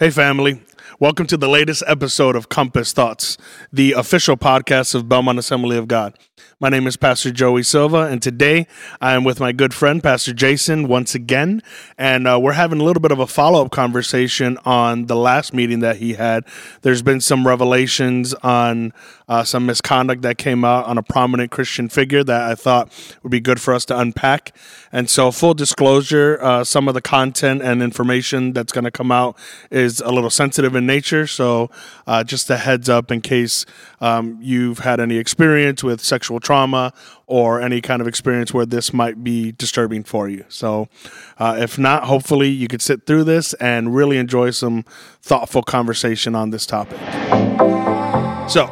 Hey, family. Welcome to the latest episode of Compass Thoughts, the official podcast of Belmont Assembly of God. My name is Pastor Joey Silva, and today I am with my good friend, Pastor Jason, once again. And uh, we're having a little bit of a follow up conversation on the last meeting that he had. There's been some revelations on uh, some misconduct that came out on a prominent Christian figure that I thought would be good for us to unpack. And so, full disclosure, uh, some of the content and information that's going to come out is a little sensitive in nature. So, uh, just a heads up in case um, you've had any experience with sexual trauma or any kind of experience where this might be disturbing for you. So, uh, if not, hopefully you could sit through this and really enjoy some thoughtful conversation on this topic. So,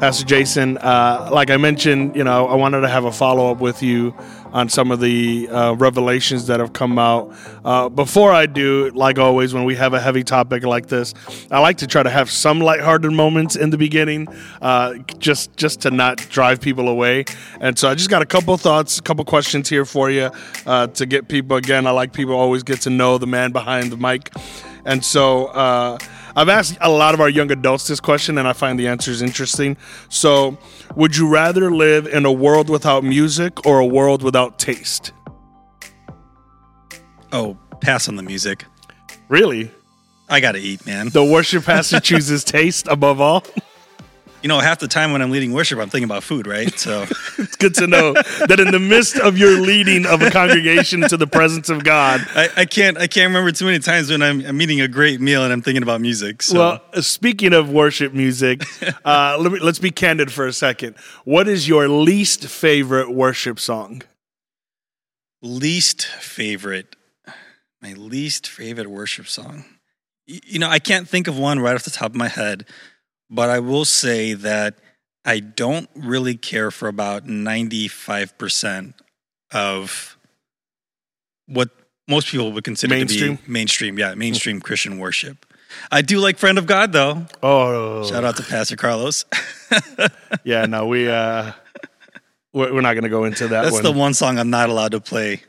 Pastor Jason, uh, like I mentioned, you know, I wanted to have a follow up with you on some of the uh, revelations that have come out. Uh, before I do, like always, when we have a heavy topic like this, I like to try to have some lighthearted moments in the beginning, uh, just just to not drive people away. And so I just got a couple thoughts, a couple questions here for you uh, to get people. Again, I like people always get to know the man behind the mic, and so. I've asked a lot of our young adults this question, and I find the answers interesting. So, would you rather live in a world without music or a world without taste? Oh, pass on the music. Really? I got to eat, man. The worship pastor chooses taste above all? You know, half the time when I'm leading worship, I'm thinking about food, right? So it's good to know that in the midst of your leading of a congregation to the presence of God, I, I can't I can't remember too many times when I'm, I'm, eating a great meal and I'm thinking about music. So. Well, uh, speaking of worship music, uh, let me, let's be candid for a second. What is your least favorite worship song? Least favorite, my least favorite worship song. You know, I can't think of one right off the top of my head. But I will say that I don't really care for about 95% of what most people would consider mainstream? to be mainstream. Yeah, mainstream Christian worship. I do like Friend of God though. Oh, shout out to Pastor Carlos. yeah, no, we uh, we're not going to go into that. That's one. the one song I'm not allowed to play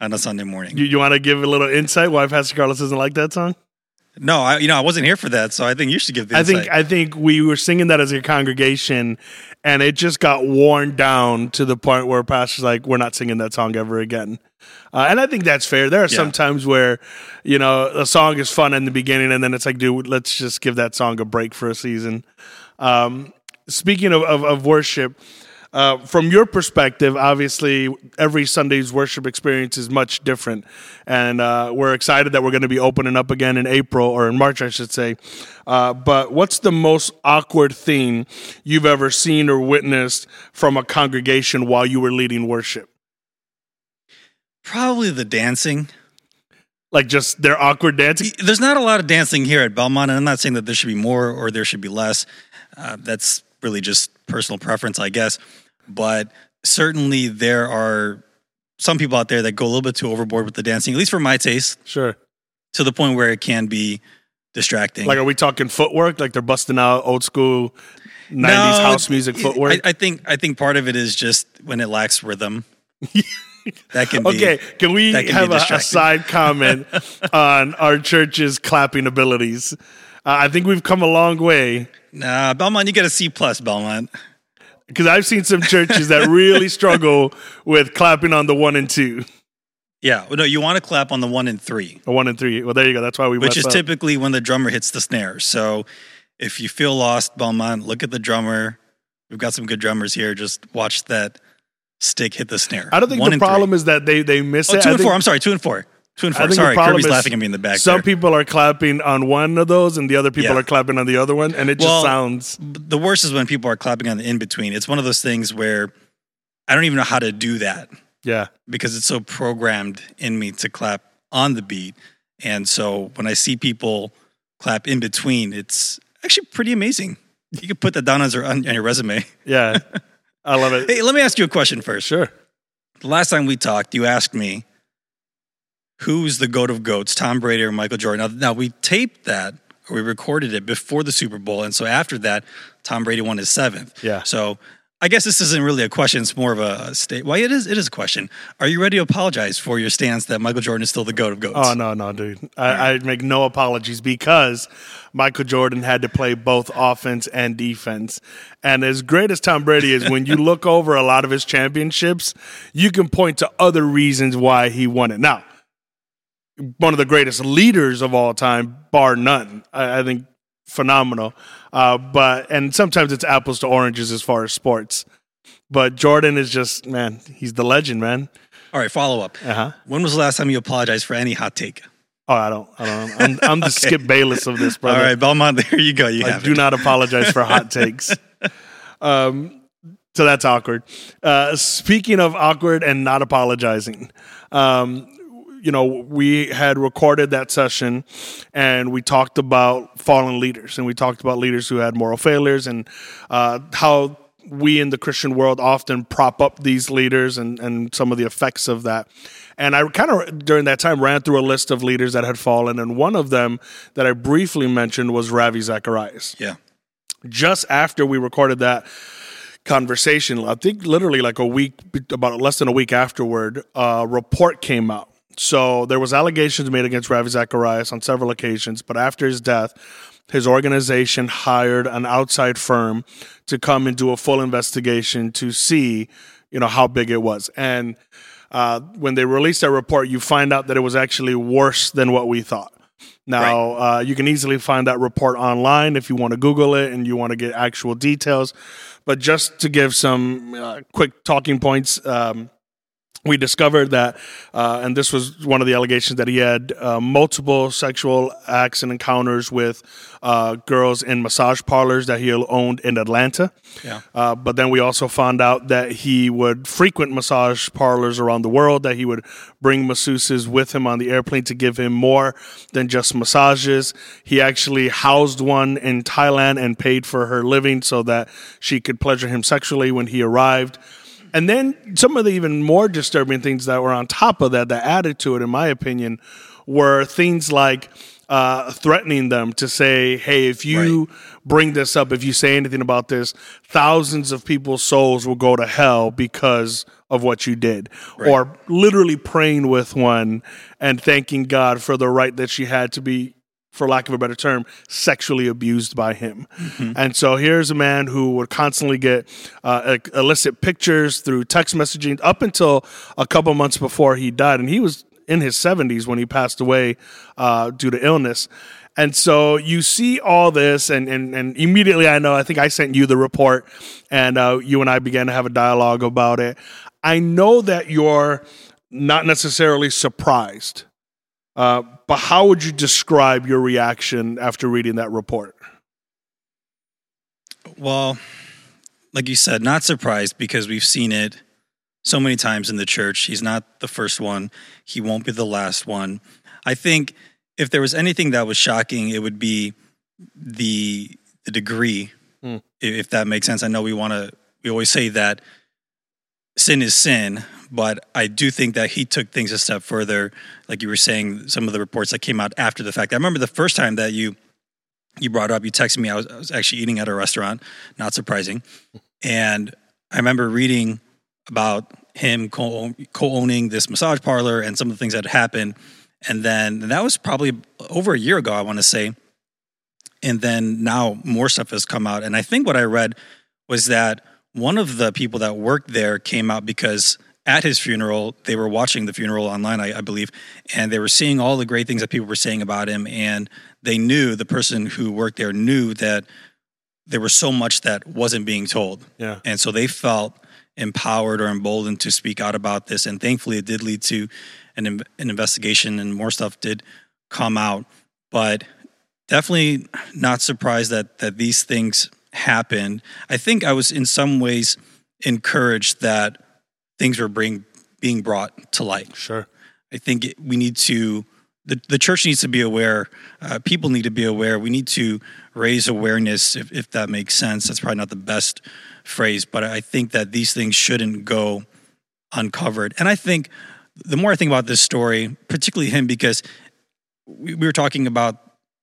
on a Sunday morning. You, you want to give a little insight why Pastor Carlos doesn't like that song? No, I, you know, I wasn't here for that, so I think you should give the. I think I think we were singing that as a congregation, and it just got worn down to the point where pastor's like, "We're not singing that song ever again." Uh, and I think that's fair. There are yeah. some times where, you know, a song is fun in the beginning, and then it's like, dude, let's just give that song a break for a season. Um, speaking of, of, of worship, uh, from your perspective, obviously, every Sunday's worship experience is much different. And uh, we're excited that we're going to be opening up again in April, or in March, I should say. Uh, but what's the most awkward thing you've ever seen or witnessed from a congregation while you were leading worship? Probably the dancing. Like just their awkward dancing? There's not a lot of dancing here at Belmont, and I'm not saying that there should be more or there should be less. Uh, that's really just personal preference, I guess. But certainly there are some people out there that go a little bit too overboard with the dancing, at least for my taste. Sure. To the point where it can be distracting. Like, are we talking footwork? Like they're busting out old school '90s no, house music footwork? I, I, think I think part of it is just when it lacks rhythm. that can be, okay. Can we can have a, a, side comment on our church's clapping abilities? Uh, I think we've come a long way. Nah, Belmont, you get a C plus, Belmont because I've seen some churches that really struggle with clapping on the one and two. Yeah, well, no, you want to clap on the one and three. A one and three. Well, there you go. That's why we. Which is up. typically when the drummer hits the snare. So, if you feel lost, Belmont, look at the drummer. We've got some good drummers here. Just watch that stick hit the snare. I don't think one the problem three. is that they they miss oh, it. Two and four. I'm sorry, two and four. Two and four. Sorry, Kirby's laughing at me in the back. Some there. people are clapping on one of those, and the other people yeah. are clapping on the other one, and it well, just sounds. The worst is when people are clapping on the in between. It's one of those things where I don't even know how to do that. Yeah, because it's so programmed in me to clap on the beat, and so when I see people clap in between, it's actually pretty amazing. You could put that down as your, on your resume. Yeah, I love it. hey, let me ask you a question first. Sure. The last time we talked, you asked me who's the goat of goats, Tom Brady or Michael Jordan. Now, now we taped that or we recorded it before the Super Bowl, and so after that, Tom Brady won his seventh. Yeah. So I guess this isn't really a question; it's more of a state. Well, it is. It is a question. Are you ready to apologize for your stance that Michael Jordan is still the goat of goats? Oh no, no, dude. I, I make no apologies because Michael Jordan had to play both offense and defense. And as great as Tom Brady is, when you look over a lot of his championships, you can point to other reasons why he won it. Now, one of the greatest leaders of all time, bar none. I, I think phenomenal. Uh, but and sometimes it's apples to oranges as far as sports. But Jordan is just man, he's the legend, man. All right, follow up. Uh-huh. When was the last time you apologized for any hot take? Oh, I don't, I don't. I'm, I'm the Okay. Skip Bayless of this, brother. All right, Belmont, there you go. You I do it. not apologize for hot takes. Um, so that's awkward. Uh, speaking of awkward and not apologizing, um, you know, we had recorded that session and we talked about fallen leaders and we talked about leaders who had moral failures and uh, how we in the Christian world often prop up these leaders and, and some of the effects of that. And I kind of, during that time, ran through a list of leaders that had fallen. And one of them that I briefly mentioned was Ravi Zacharias Yeah. just after we recorded that conversation, I think literally like a week, about less than a week afterward, a report came out. So there was allegations made against Ravi Zacharias on several occasions, but after his death, his organization hired an outside firm to come and do a full investigation to see, you know, how big it was. And uh, when they released that report, you find out that it was actually worse than what we thought. Now, uh, you can easily find that report online if you want to Google it and you want to get actual details. But just to give some uh, quick talking points, um, we discovered that, uh, and this was one of the allegations that he had uh, multiple sexual acts and encounters with uh, girls in massage parlors that he owned in Atlanta. Yeah. Uh, but then we also found out that he would frequent massage parlors around the world, that he would bring masseuses with him on the airplane to give him more than just massages. He actually housed one in Thailand and paid for her living so that she could pleasure him sexually when he arrived. And then some of the even more disturbing things that were on top of that, that added to it, in my opinion, were things like uh, threatening them to say, hey, if you bring this up, if you say anything about this, thousands of people's souls will go to hell because of what you did. Or literally praying with one and thanking God for the right that she had to be for lack of a better term, sexually abused by him. And so here's a man who would constantly get uh, illicit pictures through text messaging up until a couple months before he died. And he was in his 70s when he passed away uh, due to illness. And so you see all this, and, and, and immediately I know, I think I sent you the report, and uh, you and I began to have a dialogue about it. I know that you're not necessarily surprised uh, but how would you describe your reaction after reading that report? Well, like you said, not surprised because we've seen it so many times in the church. He's not the first one, he won't be the last one. I think if there was anything that was shocking, it would be the the degree, i- if that makes sense. I know we want to, we always say that sin is sin, but I do think that he took things a step further. Like you were saying, some of the reports that came out after the fact. I remember the first time that you you brought up, you texted me. I was, I was actually eating at a restaurant, not surprising, and I remember reading about him co owning this massage parlor and some of the things that happened. And then and that was probably over a year ago, I want to say. And then now more stuff has come out. And I think what I read was that one of the people that worked there came out because at his funeral, they were watching the funeral online, I, I believe, and they were seeing all the great things that people were saying about him. And they knew the person who worked there knew that there was so much that wasn't being told. Yeah. And so they felt empowered or emboldened to speak out about this. And thankfully, it did lead to an, an investigation and more stuff did come out. But definitely not surprised that, that these things happened. I think I was in some ways encouraged that things were being, being brought to light. Sure. I think it, we need to, the, the church needs to be aware. Uh, people need to be aware. We need to raise awareness, if, if that makes sense. That's probably not the best phrase, but I think that these things shouldn't go uncovered. And I think the more I think about this story, particularly him, because we, we were talking about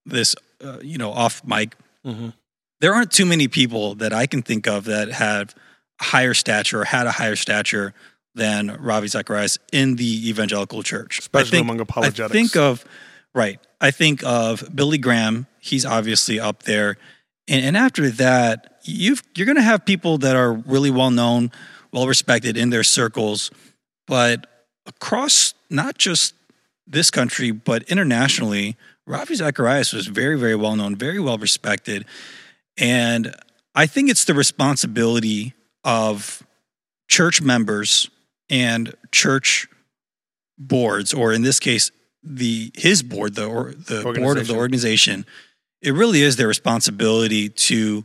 this, uh, you know, off mic. Mhm. There aren't too many people that I can think of that have higher stature or had a higher stature than Ravi Zacharias in the evangelical church. Especially I think, among apologetics. I think of right. I think of Billy Graham. He's obviously up there, and, and after that, you've you're going to have people that are really well known, well respected in their circles, but across not just this country but internationally, Ravi Zacharias was very very well known, very well respected, and I think it's the responsibility of church members and church boards, or in this case, the his board, the or the board of the organization, it really is their responsibility to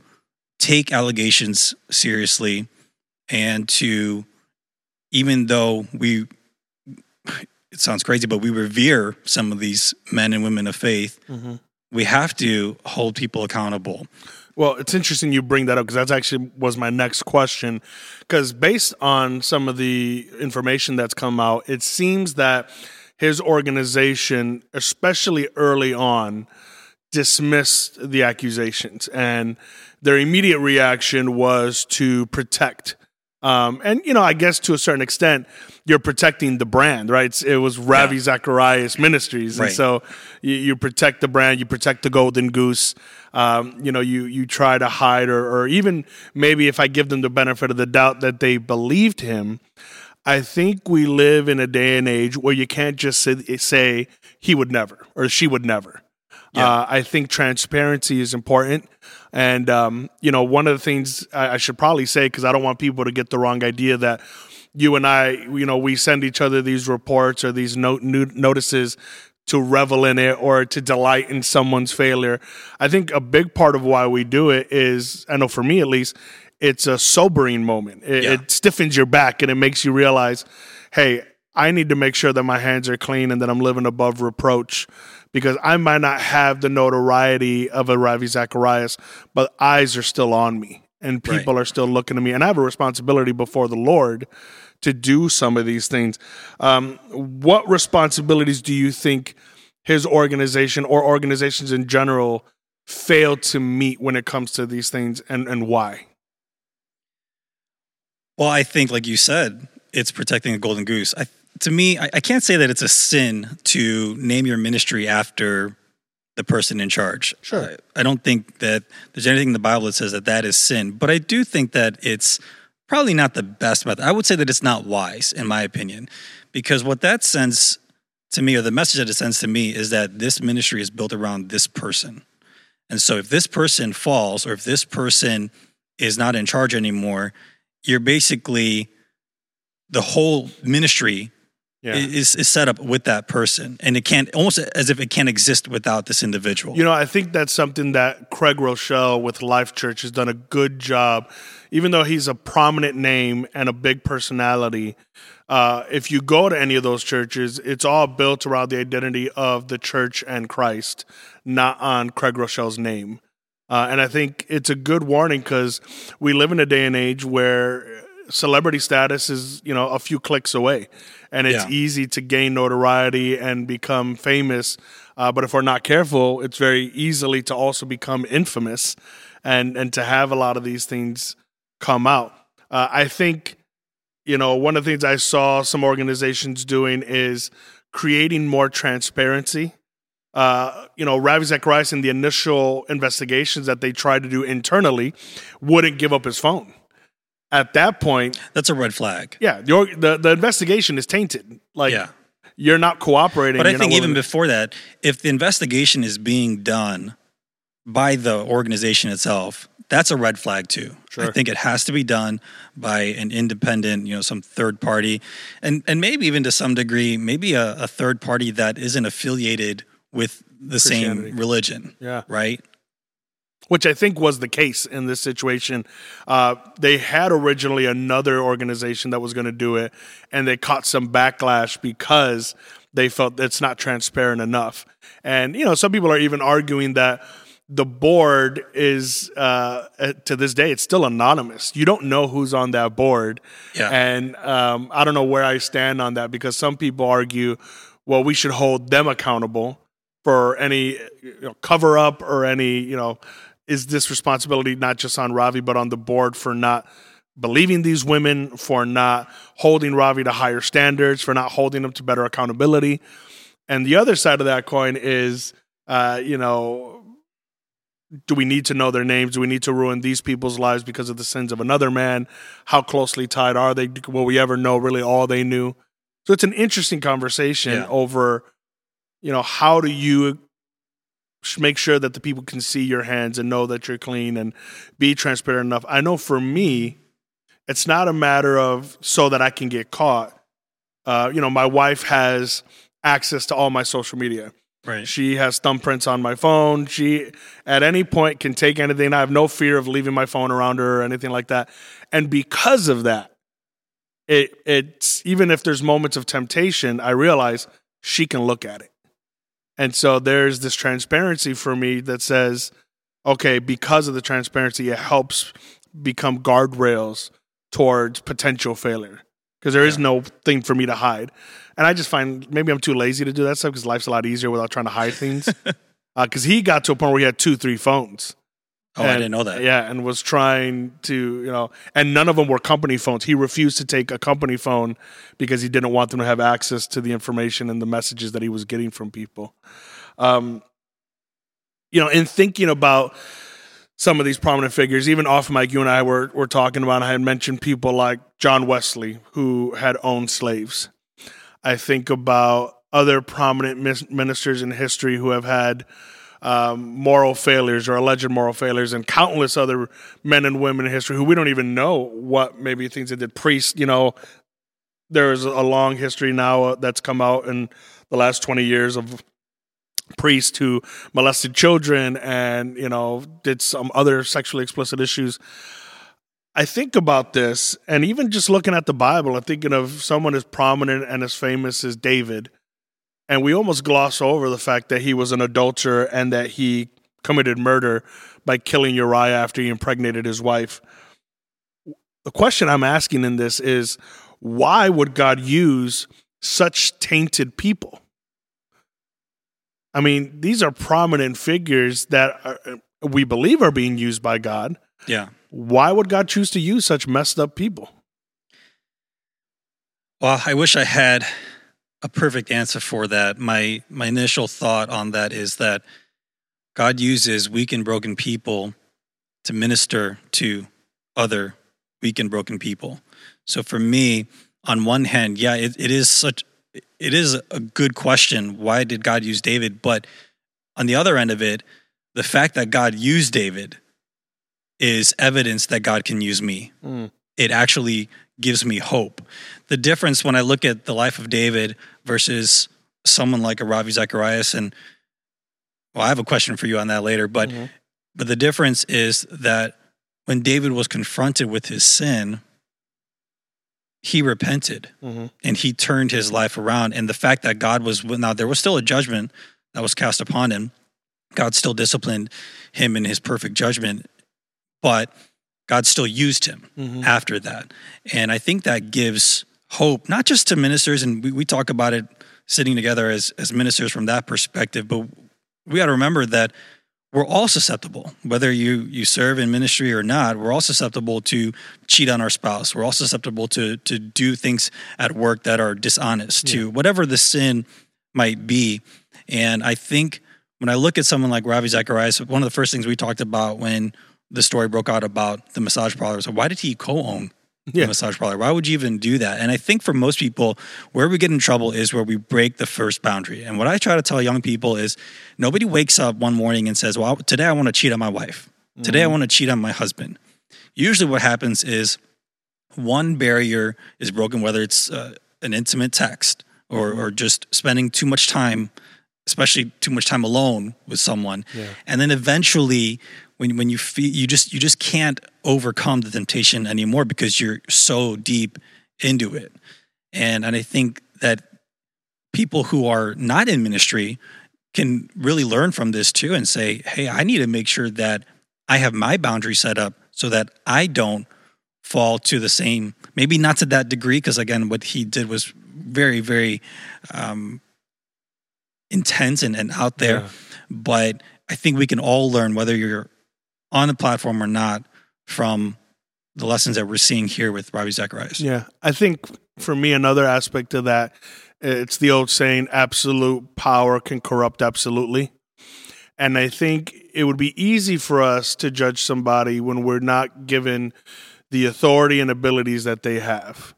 take allegations seriously and to even though we it sounds crazy, but we revere some of these men and women of faith, mm-hmm. We have to hold people accountable. Well, it's interesting you bring that up because that's actually was my next question. Because based on some of the information that's come out, it seems that his organization, especially early on, dismissed the accusations, and their immediate reaction was to protect. Um, and you know, I guess to a certain extent, you're protecting the brand, right? it was Ravi yeah. Zacharias Ministries, right. and so you, you, protect the brand, you protect the Golden Goose. Um, you know, you you try to hide, or, or even maybe if I give them the benefit of the doubt that they believed him. I think we live in a day and age where you can't just say, say he would never or she would never. Yeah. Uh, I think transparency is important. And, um, you know, one of the things I, I should probably say, because I don't want people to get the wrong idea that you and I, you know, we send each other these reports or these note, notices to revel in it or to delight in someone's failure. I think a big part of why we do it is, I know for me at least, it's a sobering moment. It, yeah. it stiffens your back and it makes you realize, hey, I need to make sure that my hands are clean and that I'm living above reproach because I might not have the notoriety of a Ravi Zacharias, but eyes are still on me and people right. are still looking at me. And I have a responsibility before the Lord to do some of these things. Um, what responsibilities do you think his organization or organizations in general fail to meet when it comes to these things and, and why? Well, I think, like you said, it's protecting a golden goose. I, to me, I, I can't say that it's a sin to name your ministry after the person in charge. Sure. I, I don't think that there's anything in the Bible that says that that is sin, but I do think that it's probably not the best method. I would say that it's not wise, in my opinion, because what that sends to me, or the message that it sends to me, is that this ministry is built around this person. And so if this person falls, or if this person is not in charge anymore, you're basically the whole ministry yeah. is, is set up with that person. And it can't almost as if it can't exist without this individual. You know i think that's something that Craig Groeschel with life church has done a good job. Even though he's a prominent name and a big personality uh, if you go to any of those churches it's all built around the identity of the church and christ not on Craig Groeschel's name. Uh, and I think it's a good warning because we live in a day and age where celebrity status is, you know, a few clicks away, and it's yeah. easy to gain notoriety and become famous. Uh, but if we're not careful, it's very easily to also become infamous, and and to have a lot of these things come out. Uh, I think, you know, one of the things I saw some organizations doing is creating more transparency uh, you know, Ravi Zacharias in the initial investigations that they tried to do internally wouldn't give up his phone. At that point, that's a red flag. Yeah, the the, the investigation is tainted. Like, yeah. you're not cooperating. But I think even before that, if the investigation is being done by the organization itself, that's a red flag too. Sure. I think it has to be done by an independent, you know, some third party, and and maybe even to some degree, maybe a, a third party that isn't affiliated with the same religion. Yeah. Right. Which I think was the case in this situation. Uh, they had originally another organization that was going to do it, and they caught some backlash because they felt it's not transparent enough. And, you know, some people are even arguing that the board is uh, to this day it's still anonymous you don't know who's on that board yeah. and um, i don't know where i stand on that because some people argue well we should hold them accountable for any you know, cover up or any you know is this responsibility not just on Ravi but on the board for not believing these women, for not holding Ravi to higher standards, for not holding them to better accountability. And the other side of that coin is, uh, you know, do we need to know their names? Do we need to ruin these people's lives because of the sins of another man? How closely tied are they? Will we ever know really all they knew? So it's an interesting conversation Yeah. over, you know, how do you make sure that the people can see your hands and know that you're clean and be transparent enough. I know for me, it's not a matter of so that I can get caught. Uh, you know, my wife has access to all my social media. Right. She has thumbprints on my phone. She, at any point, can take anything. I have no fear of leaving my phone around her or anything like that. And because of that, it it's even if there's moments of temptation, I realize she can look at it. And so there's this transparency for me that says, okay, because of the transparency, it helps become guardrails towards potential failure because there is Yeah. no thing for me to hide. And I just find maybe I'm too lazy to do that stuff because life's a lot easier without trying to hide things. Uh, because he got to a point where he had two, three phones. Oh, I didn't know that. Yeah, and was trying to, you know, and none of them were company phones. He refused to take a company phone because he didn't want them to have access to the information and the messages that he was getting from people. Um, you know, in thinking about some of these prominent figures, even off mic, you and I were were talking about. I had mentioned people like John Wesley who had owned slaves. I think about other prominent ministers in history who have had um, moral failures or alleged moral failures, and countless other men and women in history who we don't even know what maybe things they did. Priests, you know, there is a long history now uh, that's come out in the last 20 years of priests who molested children and, you know, did some other sexually explicit issues. I think about this, and even just looking at the Bible, I'm thinking of someone as prominent and as famous as David. And we almost gloss over the fact that he was an adulterer and that he committed murder by killing Uriah after he impregnated his wife. The question I'm asking in this is why would God use such tainted people? I mean, these are prominent figures that are, we believe are being used by God. Yeah. Why would God choose to use such messed up people? Well, I wish I had a perfect answer for that. My my initial thought on that is that God uses weak and broken people to minister to other weak and broken people. So for me, on one hand, yeah, it, it is such it is a good question. Why did God use David? But on the other end of it, the fact that God used David is evidence that God can use me Mm. it actually gives me hope. The difference when I look at the life of David versus someone like a Ravi Zacharias, and well, I have a question for you on that later, but Mhm. but the difference is that when David was confronted with his sin, he repented Mhm. and he turned his life around. And the fact that God was now there was still a judgment that was cast upon him. God still disciplined him in his perfect judgment, but God still used him Mhm. after that. And I think that gives hope, not just to ministers, and we, we talk about it sitting together as, as ministers from that perspective, but we got to remember that we're all susceptible, whether you, you serve in ministry or not, we're all susceptible to cheat on our spouse. We're all susceptible to, to do things at work that are dishonest, to whatever the sin might be. And I think when I look at someone like Ravi Zacharias, one of the first things we talked about when the story broke out about the massage parlor So why did he co-own Yeah. the massage parlor? Why would you even do that? And I think for most people, where we get in trouble is where we break the first boundary. And what I try to tell young people is nobody wakes up one morning and says, Well, today I want to cheat on my wife. Today I want to cheat on my husband. Usually what happens is one barrier is broken, whether it's uh, an intimate text or, or just spending too much time, especially too much time alone with someone. Yeah. And then eventually when, when you feel you just you just can't overcome the temptation anymore because you're so deep into it. And and I think that people who are not in ministry can really learn from this too and say, hey, I need to make sure that I have my boundary set up so that I don't fall to the same, maybe not to that degree, because again, what he did was very, very um, intense and, and out there. Yeah. But I think we can all learn, whether you're on the platform or not, from the lessons that we're seeing here with Ravi Zacharias. Yeah. I think for me, another aspect of that, it's the old saying, absolute power can corrupt absolutely. And I think it would be easy for us to judge somebody when we're not given the authority and abilities that they have.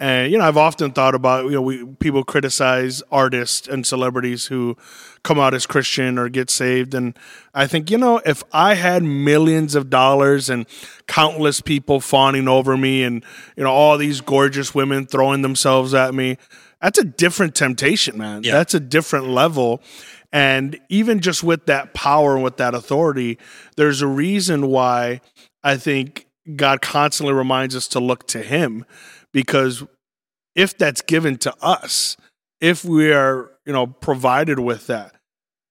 And you know, I've often thought about you know, we people criticize artists and celebrities who come out as Christian or get saved, and I think you know, if I had millions of dollars and countless people fawning over me, and you know, all these gorgeous women throwing themselves at me, that's a different temptation, man. Yeah. That's a different level. And even just with that power and with that authority, there's a reason why I think God constantly reminds us to look to Him because if that's given to us, if we are, you know, provided with that,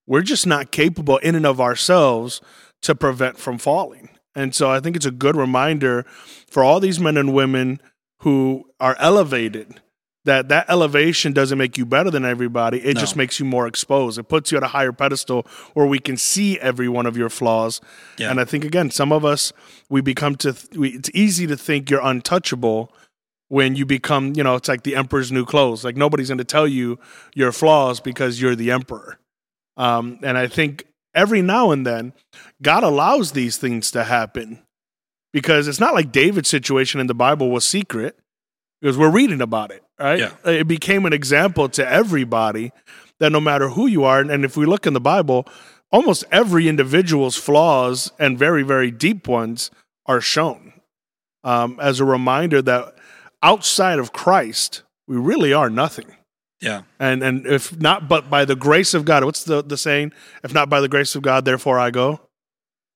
we're just not capable in and of ourselves to prevent from falling. And so I think it's a good reminder for all these men and women who are elevated that that elevation doesn't make you better than everybody it No. just makes you more exposed it puts you at a higher pedestal where we can see every one of your flaws Yeah. and i think again some of us we become to we, it's easy to think you're untouchable when you become you know it's like the emperor's new clothes. Like nobody's going to tell you your flaws because you're the emperor. Um, and i think every now and then god allows these things to happen. Because it's not like david's situation in the bible was secret because we're reading about it right? Yeah. it became an example to everybody that no matter who you are and if we look in the bible almost every individual's flaws and very very deep ones are shown. Um, as a reminder that outside of christ we really are nothing Yeah. and and if not but by the grace of god what's the the saying if not by the grace of god therefore i go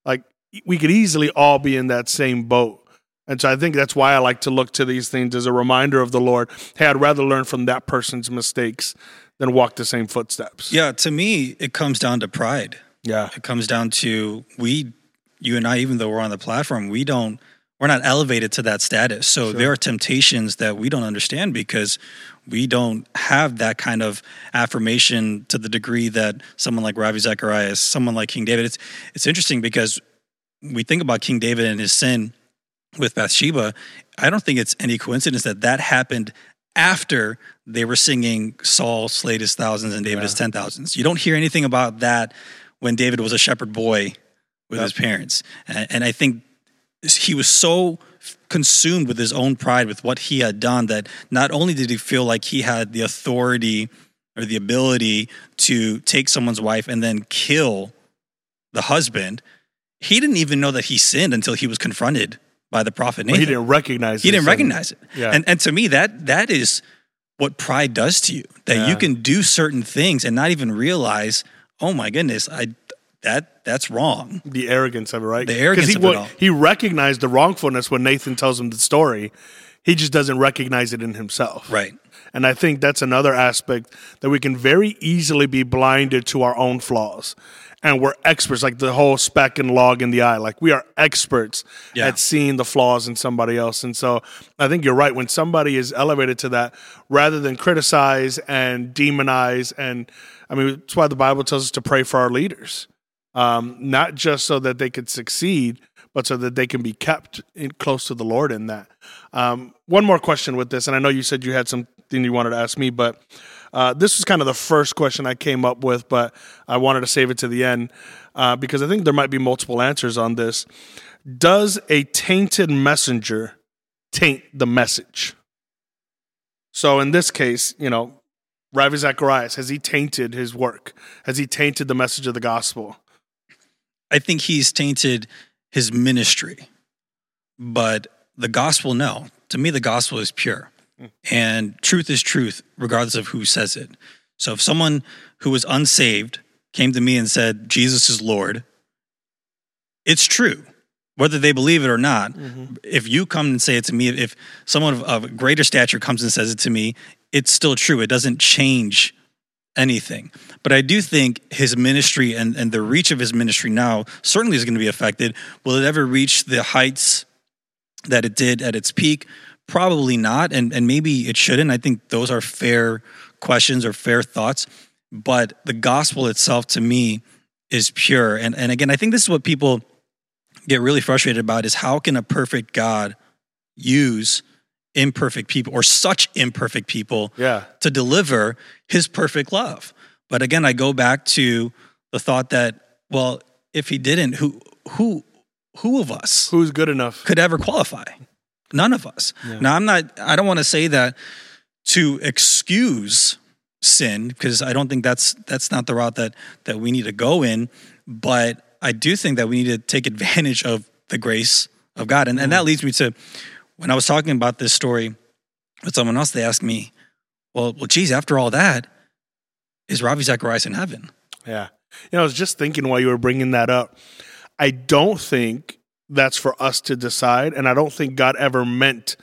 like we could easily all be in that same boat and so i think that's why i like to look to these things as a reminder of the lord hey i'd rather learn from that person's mistakes than walk the same footsteps Yeah. To me, it comes down to pride. yeah It comes down to we, you and I, even though we're on the platform, we don't, we're not elevated to that status. So Sure. there are temptations that we don't understand because we don't have that kind of affirmation to the degree that someone like Ravi Zacharias, someone like King David. It's it's interesting because we think about King David and his sin with Bathsheba. I don't think it's any coincidence that that happened after they were singing Saul slayed his thousands and David Yeah. his ten thousands. You don't hear anything about that when David was a shepherd boy with his parents. And, and I think he was so consumed with his own pride with what he had done that not only did he feel like he had the authority or the ability to take someone's wife and then kill the husband, he didn't even know that he sinned until he was confronted by the prophet Nathan. he didn't recognize He didn't sin. recognize it. Yeah. And and to me that that is what pride does to you. That Yeah. you can do certain things and not even realize, oh my goodness, I that that's wrong. the arrogance of it, right? The arrogance he, of it all. He recognized the wrongfulness when Nathan tells him the story. He just doesn't recognize it in himself. Right. And I think that's another aspect that we can very easily be blinded to our own flaws. And we're experts, like the whole speck and log in the eye. Like we are experts Yeah. at seeing the flaws in somebody else. And so I think you're right. When somebody is elevated to that, rather than criticize and demonize, and I mean, that's why the Bible tells us to pray for our leaders, um, not just so that they could succeed, but so that they can be kept in, close to the Lord in that. Um, one more question with this, and I know you said you had something you wanted to ask me, but uh, this was kind of the first question I came up with, but I wanted to save it to the end uh, because I think there might be multiple answers on this. Does a tainted messenger taint the message? So in this case, you know, Ravi Zacharias, has he tainted his work? Has he tainted the message of the gospel? I think he's tainted his ministry. But the gospel, no. To me, the gospel is pure. Hmm. And truth is truth, regardless of who says it. So if someone who was unsaved came to me and said, Jesus is Lord, it's true, whether they believe it or not. Mm-hmm. If you come and say it to me, if someone of, of greater stature comes and says it to me, it's still true. It doesn't change anything. But I do think his ministry and, and the reach of his ministry now certainly is going to be affected. Will it ever reach the heights that it did at its peak? Probably not. And, and maybe it shouldn't. I think those are fair questions or fair thoughts. But the gospel itself to me is pure. And, and again, I think this is what people get really frustrated about is how can a perfect God use imperfect people or such imperfect people Yeah. to deliver his perfect love. But again, I go back to the thought that, well, if he didn't, who who who of us Who's good enough? could ever qualify? None of us. Now I'm not I don't want to say that to excuse sin because I don't think that's that's not the route that that we need to go in, but I do think that we need to take advantage of the grace of God. And and that mm. leads me to when I was talking about this story with someone else, they asked me, Well, well, geez, after all that, is Ravi Zacharias in heaven? Yeah. You know, I was just thinking while you were bringing that up. I don't think that's for us to decide. And I don't think God ever meant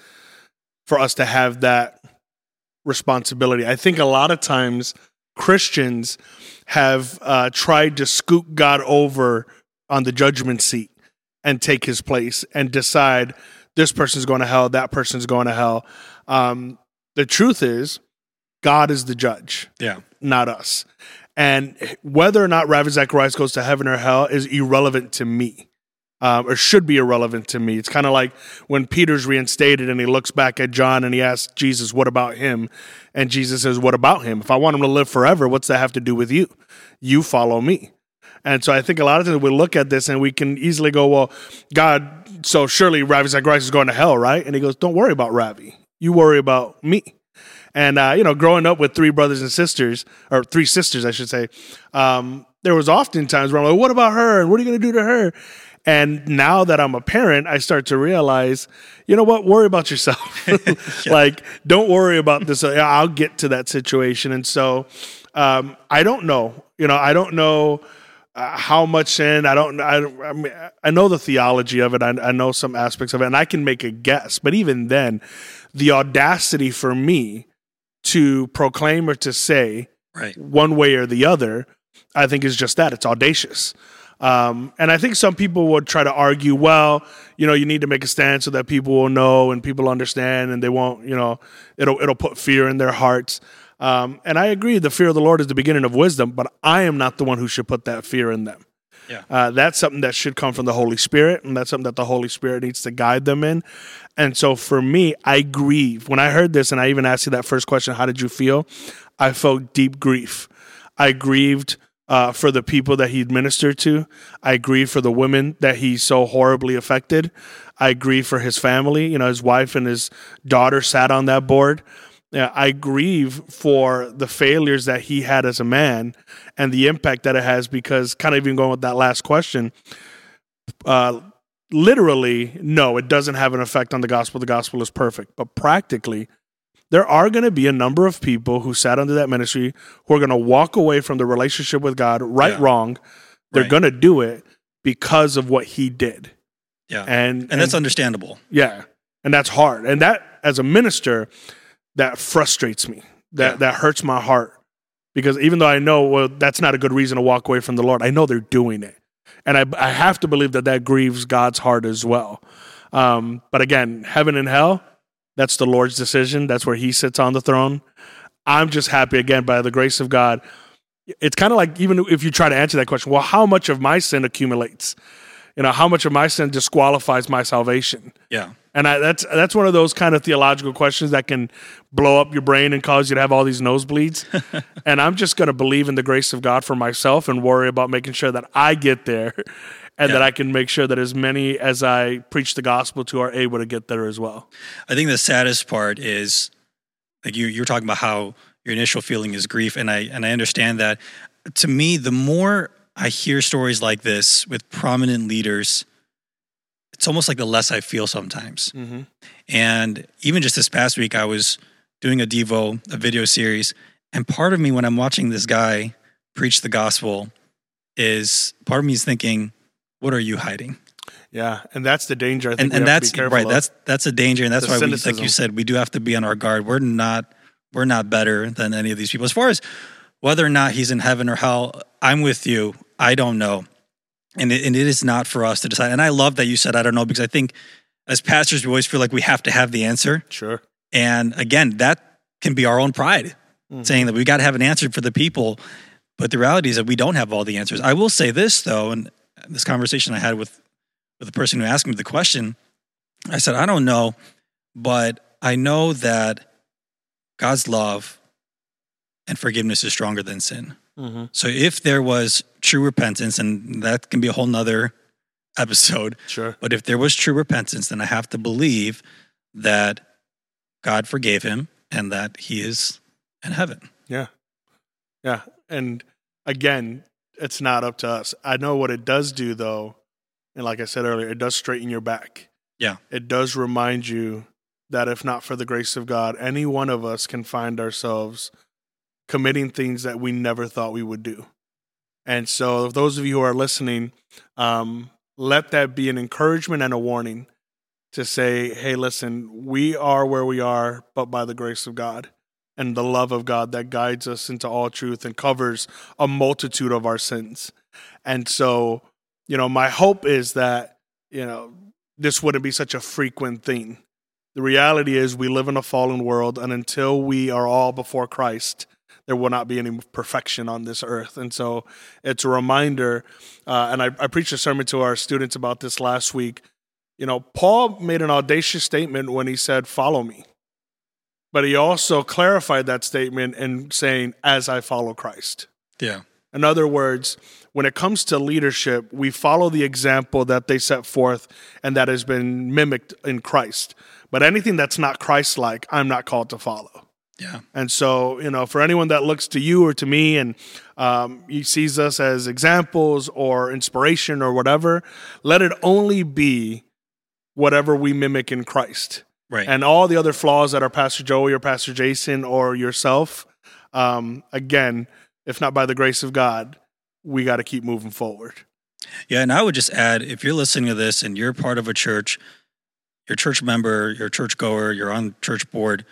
for us to have that responsibility. I think a lot of times Christians have uh, tried to scoop God over on the judgment seat and take his place and decide this person's going to hell, that person's going to hell. Um, the truth is, God is the judge Yeah. not us. And whether or not Ravi Zacharias goes to heaven or hell is irrelevant to me, um, or should be irrelevant to me. It's kind of like when Peter's reinstated and he looks back at John and he asks Jesus, What about him? And Jesus says, What about him? If I want him to live forever, what's that have to do with you? You follow me. And so I think a lot of times we look at this and we can easily go, Well, God, so surely Ravi Zacharias is going to hell, right? And he goes, Don't worry about Ravi. You worry about me. And uh, you know, growing up with three brothers and sisters, or three sisters, I should say, um, there was often times where I'm like, "What about her? And what are you going to do to her?" And now that I'm a parent, I start to realize, you know what? Worry about yourself. like, don't worry about this. I'll get to that situation. And so, um, I don't know. You know, I don't know uh, how much sin. I don't. I, don't- I mean, I know the theology of it. I, I know some aspects of it, and I can make a guess. But even then, the audacity for me to proclaim or to say Right. one way or the other, I think is just that. It's audacious. Um, and I think some people would try to argue, well, you know, you need to make a stand so that people will know and people understand and they won't, you know, it'll it'll put fear in their hearts. Um, and I agree, the fear of the Lord is the beginning of wisdom, but I am not the one who should put that fear in them. Yeah. Uh, that's something that should come from the Holy Spirit, and that's something that the Holy Spirit needs to guide them in. And so for me, I grieve. When I heard this, and I even asked you that first question, how did you feel? I felt deep grief. I grieved uh, for the people that he ministered to. I grieved for the women that he so horribly affected. I grieve for his family. You know, his wife and his daughter sat on that board. Yeah, I grieve for the failures that he had as a man and the impact that it has because kind of even going with that last question, uh, literally, no, it doesn't have an effect on the gospel. The gospel is perfect. But practically, there are going to be a number of people who sat under that ministry who are going to walk away from the relationship with God, right, Yeah. wrong. They're Right. going to do it because of what he did. Yeah. And, and that's understandable. yeah, and that's hard. And that, as a minister, that frustrates me. That Yeah. that hurts my heart because even though I know well that's not a good reason to walk away from the Lord, I know they're doing it, and I I have to believe that that grieves God's heart as well. Um, but again, heaven and hell, that's the Lord's decision. That's where He sits on the throne. I'm just happy again by the grace of God. It's kind of like even if you try to answer that question, well, how much of my sin accumulates? You know, how much of my sin disqualifies my salvation? Yeah. And I, that's that's one of those kind of theological questions that can blow up your brain and cause you to have all these nosebleeds. and I'm just going to believe in the grace of God for myself and worry about making sure that I get there, and that I can make sure that as many as I preach the gospel to are able to get there as well. I think the saddest part is like you you're talking about how your initial feeling is grief and I and I understand that. To me, the more I hear stories like this with prominent leaders, it's almost like the less I feel sometimes. Mm-hmm. And even just this past week, I was doing a Devo, a video series, and part of me when I'm watching this guy preach the gospel is part of me is thinking, what are you hiding? Yeah, and that's the danger. I think and, and that's to be careful right. of. That's that's a danger, and that's The why, we, like you said, we do have to be on our guard. We're not we're not better than any of these people. As far as whether or not he's in heaven or hell, I'm with you. I don't know, and it, and it is not for us to decide. And I love that you said I don't know because I think as pastors we always feel like we have to have the answer. sure. And again, that can be our own pride, Mhm. saying that we got to have an answer for the people. But the reality is that we don't have all the answers. I will say this though, and this conversation I had with with the person who asked me the question, I said, I don't know but I know that God's love and forgiveness is stronger than sin. Mm-hmm. So if there was true repentance, and that can be a whole nother episode, Sure. but if there was true repentance, then I have to believe that God forgave him and that he is in heaven. Yeah. Yeah. And again, it's not up to us. I know what it does do though. And like I said earlier, it does straighten your back. Yeah. It does remind you that if not for the grace of God, any one of us can find ourselves committing things that we never thought we would do. And so, those of you who are listening, um, let that be an encouragement and a warning to say, hey, listen, we are where we are, but by the grace of God and the love of God that guides us into all truth and covers a multitude of our sins. And so, you know, my hope is that, you know, this wouldn't be such a frequent thing. The reality is, we live in a fallen world, and until we are all before Christ, there will not be any perfection on this earth. And so it's a reminder. Uh, and I, I preached a sermon to our students about this last week. You know, Paul made an audacious statement when he said, Follow me. But he also clarified that statement in saying, As I follow Christ. Yeah. In other words, when it comes to leadership, we follow the example that they set forth and that has been mimicked in Christ. But anything that's not Christ like, I'm not called to follow. Yeah. And so, you know, for anyone that looks to you or to me and um, he sees us as examples or inspiration or whatever, let it only be whatever we mimic in Christ. Right. And all the other flaws that are Pastor Joey or Pastor Jason or yourself, um, again, if not by the grace of God, we got to keep moving forward. Yeah, and I would just add if you're listening to this and you're part of a church, you're church member, you're church goer, you're on church board,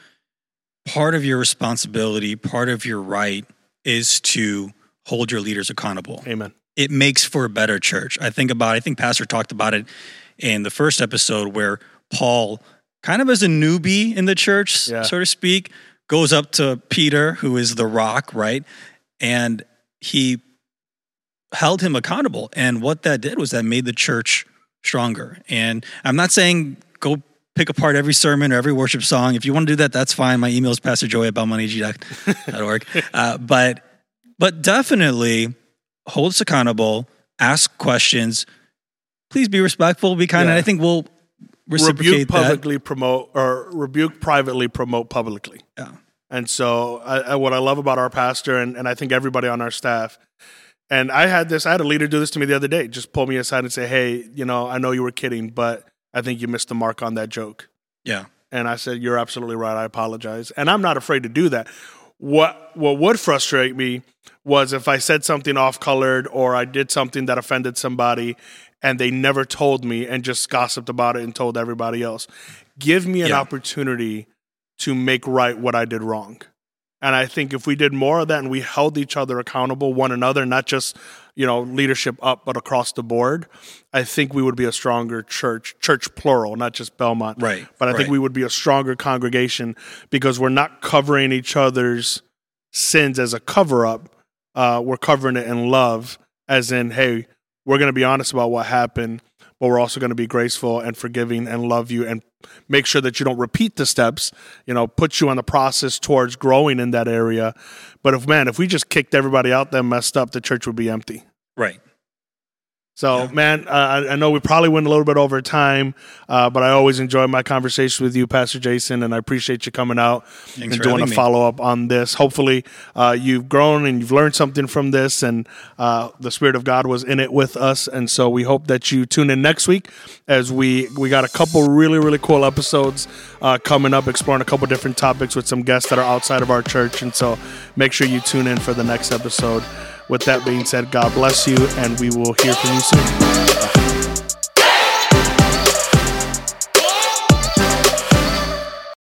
part of your responsibility, part of your right is to hold your leaders accountable. Amen. It makes for a better church. I think about I think Pastor talked about it in the first episode where Paul, kind of as a newbie in the church, Yeah. so to speak, goes up to Peter, who is the rock, right? And he held him accountable. And what that did was that made the church stronger. And I'm not saying go pick apart every sermon or every worship song. If you want to do that, that's fine. My email is pastorjoey at belmontage.org. uh, but, but definitely hold us accountable, ask questions. Please be respectful, be kind. Yeah. And I think we'll reciprocate Rebuke that. publicly, promote, or rebuke privately, promote publicly. Yeah. And so, I, I, what I love about our pastor and, and I think everybody on our staff, and I had this, I had a leader do this to me the other day, just pull me aside and say, Hey, you know, I know you were kidding, but I think you missed the mark on that joke. Yeah. And I said, You're absolutely right. I apologize. And I'm not afraid to do that. What what would frustrate me was if I said something off colored or I did something that offended somebody and they never told me and just gossiped about it and told everybody else. Give me an Yeah. opportunity to make right what I did wrong. And I think if we did more of that and we held each other accountable, one another, not just, you know, leadership up, but across the board, I think we would be a stronger church, church plural, not just Belmont. Right. But I think right. we would be a stronger congregation because we're not covering each other's sins as a cover up. Uh, we're covering it in love, as in, hey, we're going to be honest about what happened, but we're also going to be graceful and forgiving and love you and make sure that you don't repeat the steps, you know, put you on the process towards growing in that area. But if, man, if we just kicked everybody out that messed up, the church would be empty. Right. So, Yeah. man, uh, I, know we probably went a little bit over time, uh, but I always enjoy my conversation with you, Pastor Jason, and I appreciate you coming out Thanks and doing a follow up on this. Hopefully, uh, you've grown and you've learned something from this, and uh, the Spirit of God was in it with us. And so, we hope that you tune in next week as we we got a couple really really cool episodes uh, coming up, exploring a couple different topics with some guests that are outside of our church. And so, make sure you tune in for the next episode. With that being said, God bless you, and we will hear from you soon.